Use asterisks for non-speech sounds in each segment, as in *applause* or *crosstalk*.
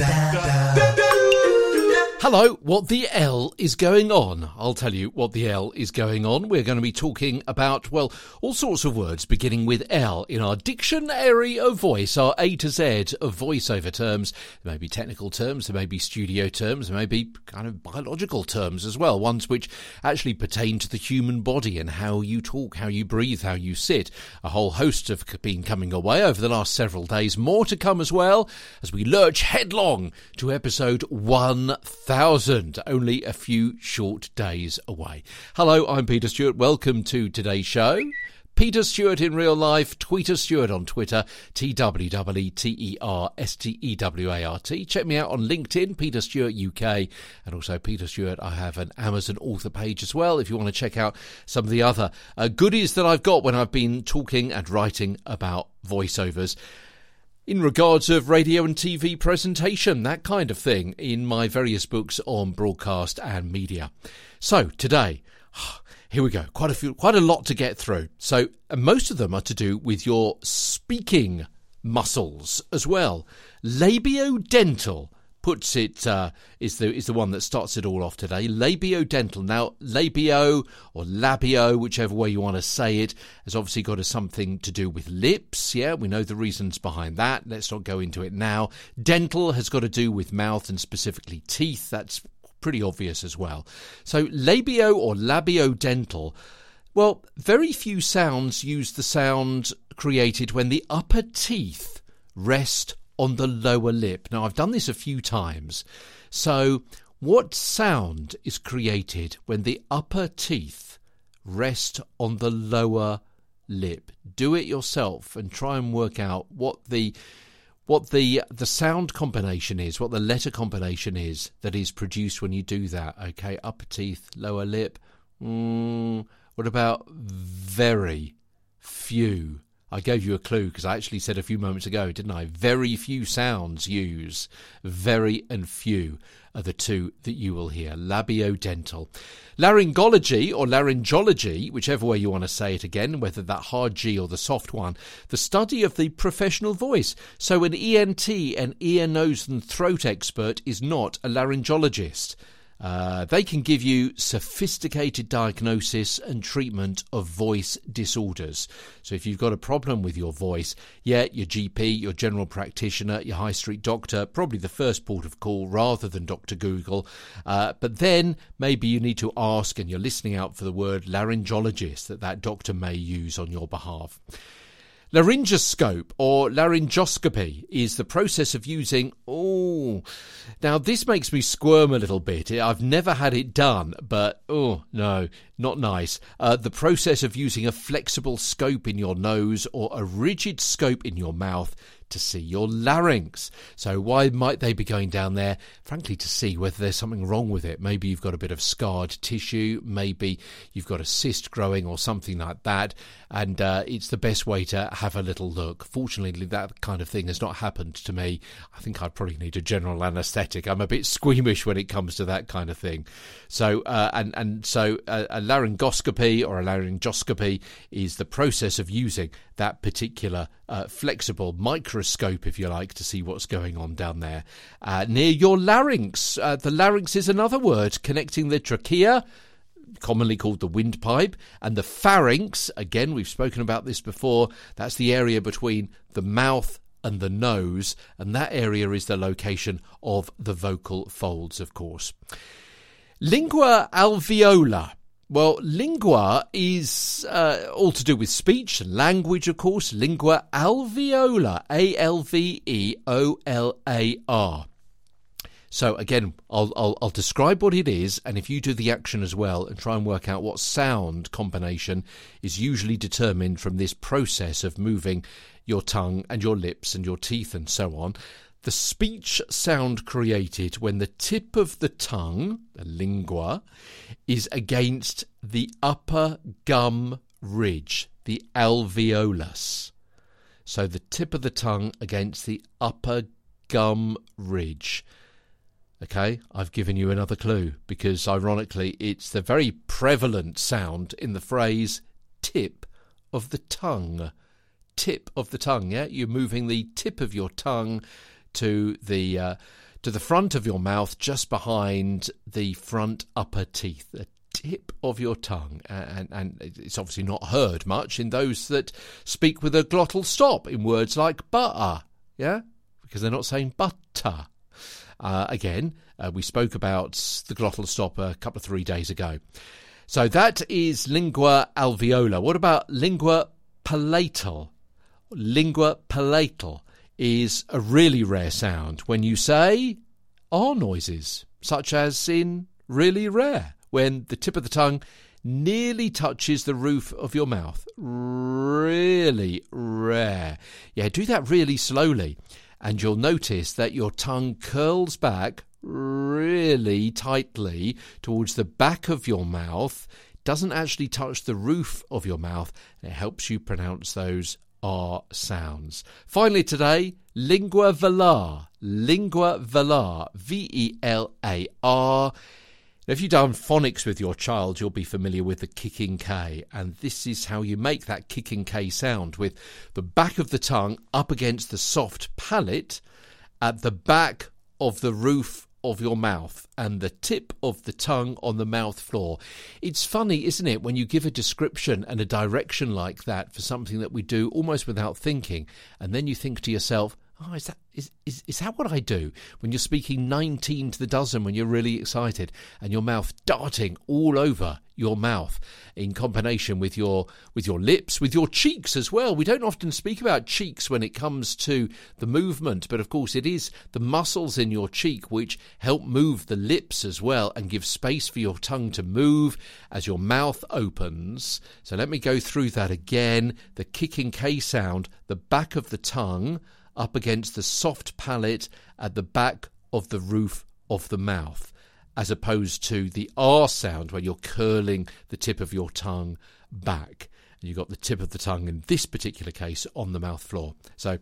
da, da. Hello, what the L is going on? I'll tell you what the L is going on. We're going to be talking about, well, all sorts of words beginning with L in our dictionary of voice, our A to Z of voiceover terms. There may be technical terms, there may be studio terms, there may be kind of biological terms as well, ones which actually pertain to the human body and how you talk, how you breathe, how you sit. A whole host have been coming away over the last several days. More to come as well as we lurch headlong to episode 1000 thousand, only a few short days away. Hello, I'm Peter Stewart. Welcome to today's show. Peter Stewart in real life, Tweeter Stewart on Twitter, T W W T E R S T E W A R T. Check me out on LinkedIn, Peter Stewart UK, and also Peter Stewart. I have an Amazon author page as well if you want to check out some of the other uh, goodies that I've got when I've been talking and writing about voiceovers in regards of radio and TV presentation, that kind of thing, in my various books on broadcast and media. So today, *sighs* here we go. Quite a few, quite a lot to get through. So uh, most of them are to do with your speaking muscles as well. Labiodental puts it uh, is the is the one that starts it all off today. Labiodental. Now, labio or labio, whichever way you want to say it, has obviously got a, something to do with lips. Yeah, we know the reasons behind that. Let's not go into it now. Dental has got to do with mouth and specifically teeth. That's pretty obvious as well. So, labio or labiodental. Well, very few sounds use the sound created when the upper teeth rest on the lower lip. Now, I've done this a few times. So, what sound is created when the upper teeth rest on the lower lip? Do it yourself and try and work out what the what the the sound combination is, what the letter combination is that is produced when you do that. Okay, upper teeth, lower lip. Mm, what about very few? I gave you a clue because I actually said a few moments ago, didn't I? Very few sounds use. Very and few are the two that you will hear. Labiodental. Laryngology or laryngology, whichever way you want to say it again, whether that hard G or the soft one, the study of the professional voice. So an ENT, an ear, nose and throat expert, is not a laryngologist. Uh, they can give you sophisticated diagnosis and treatment of voice disorders. So, if you've got a problem with your voice, yeah, your GP, your general practitioner, your high street doctor, probably the first port of call rather than Dr. Google. Uh, but then maybe you need to ask, and you're listening out for the word laryngologist that that doctor may use on your behalf. Laryngoscope or laryngoscopy is the process of using. Oh, now this makes me squirm a little bit. I've never had it done, but oh no, not nice. Uh, the process of using a flexible scope in your nose or a rigid scope in your mouth to see your larynx. So, why might they be going down there? Frankly, to see whether there's something wrong with it. Maybe you've got a bit of scarred tissue, maybe you've got a cyst growing or something like that, and uh, it's the best way to have a little look. Fortunately, that kind of thing has not happened to me. I think I'd probably need a general anaesthetic. I'm a bit squeamish when it comes to that kind of thing. So, uh, and and so a, a laryngoscopy or a laryngoscopy is the process of using that particular uh, flexible microscope, if you like, to see what's going on down there uh, near your larynx. Uh, the larynx is another word connecting the trachea commonly called the windpipe, and the pharynx, again, we've spoken about this before, that's the area between the mouth and the nose, and that area is the location of the vocal folds, of course. Lingua alveolar well, lingua is uh, all to do with speech and language, of course. Lingua alveolar, A L V E O L A R. So again, I'll, I'll, I'll describe what it is, and if you do the action as well, and try and work out what sound combination is usually determined from this process of moving your tongue and your lips and your teeth and so on, the speech sound created when the tip of the tongue, the lingua, is against the upper gum ridge, the alveolus. So the tip of the tongue against the upper gum ridge. Okay, I've given you another clue because ironically it's the very prevalent sound in the phrase tip of the tongue. Tip of the tongue, yeah? You're moving the tip of your tongue to the uh, to the front of your mouth, just behind the front upper teeth, the tip of your tongue. And, and it's obviously not heard much in those that speak with a glottal stop in words like butter, yeah? Because they're not saying butter. Uh, again, uh, we spoke about the glottal stop a couple of three days ago. So that is lingua alveolar. What about lingua palatal? Lingua palatal is a really rare sound when you say R noises, such as in really rare, when the tip of the tongue nearly touches the roof of your mouth. Really rare. Yeah, do that really slowly, and you'll notice that your tongue curls back really tightly towards the back of your mouth, doesn't actually touch the roof of your mouth, and it helps you pronounce those R sounds. Finally, today, lingua velar. Lingua velar. V E L A R. If you've done phonics with your child, you'll be familiar with the kicking K, and this is how you make that kicking K sound with the back of the tongue up against the soft palate at the back of the roof of your mouth and the tip of the tongue on the mouth floor. It's funny, isn't it, when you give a description and a direction like that for something that we do almost without thinking, and then you think to yourself, oh, is that is, is is that what I do when you're speaking 19 to the dozen when you're really excited and your mouth darting all over your mouth in combination with your with your lips with your cheeks as well. We don't often speak about cheeks when it comes to the movement but of course it is the muscles in your cheek which help move the lips as well and give space for your tongue to move as your mouth opens. So let me go through that again. The kicking k sound the back of the tongue up against the soft palate at the back of the roof of the mouth, as opposed to the R sound where you're curling the tip of your tongue back. You've got the tip of the tongue in this particular case on the mouth floor. So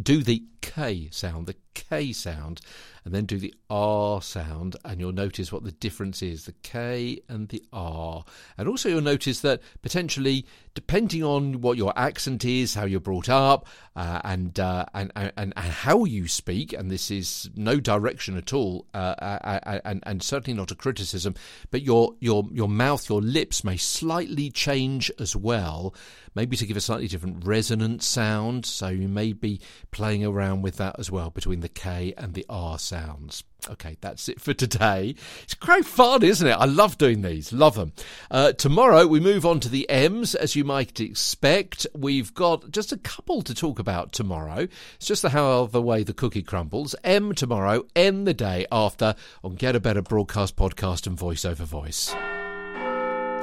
do the K sound, the K sound, and then do the R sound, and you'll notice what the difference is the K and the R. And also, you'll notice that potentially, depending on what your accent is, how you're brought up, uh, and, uh, and, and, and how you speak, and this is no direction at all, uh, uh, uh, and, and certainly not a criticism, but your, your, your mouth, your lips may slightly change as well, maybe to give a slightly different resonant sound. So you may be playing around with that as well between the K and the R sounds. Okay, that's it for today. It's great fun, isn't it? I love doing these, love them. Uh, tomorrow we move on to the M's, as you might expect. We've got just a couple to talk about tomorrow. It's just the how the way the cookie crumbles. M tomorrow, N the day after on Get a Better Broadcast Podcast and Voice Over Voice.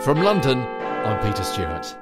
From London, I'm Peter Stewart.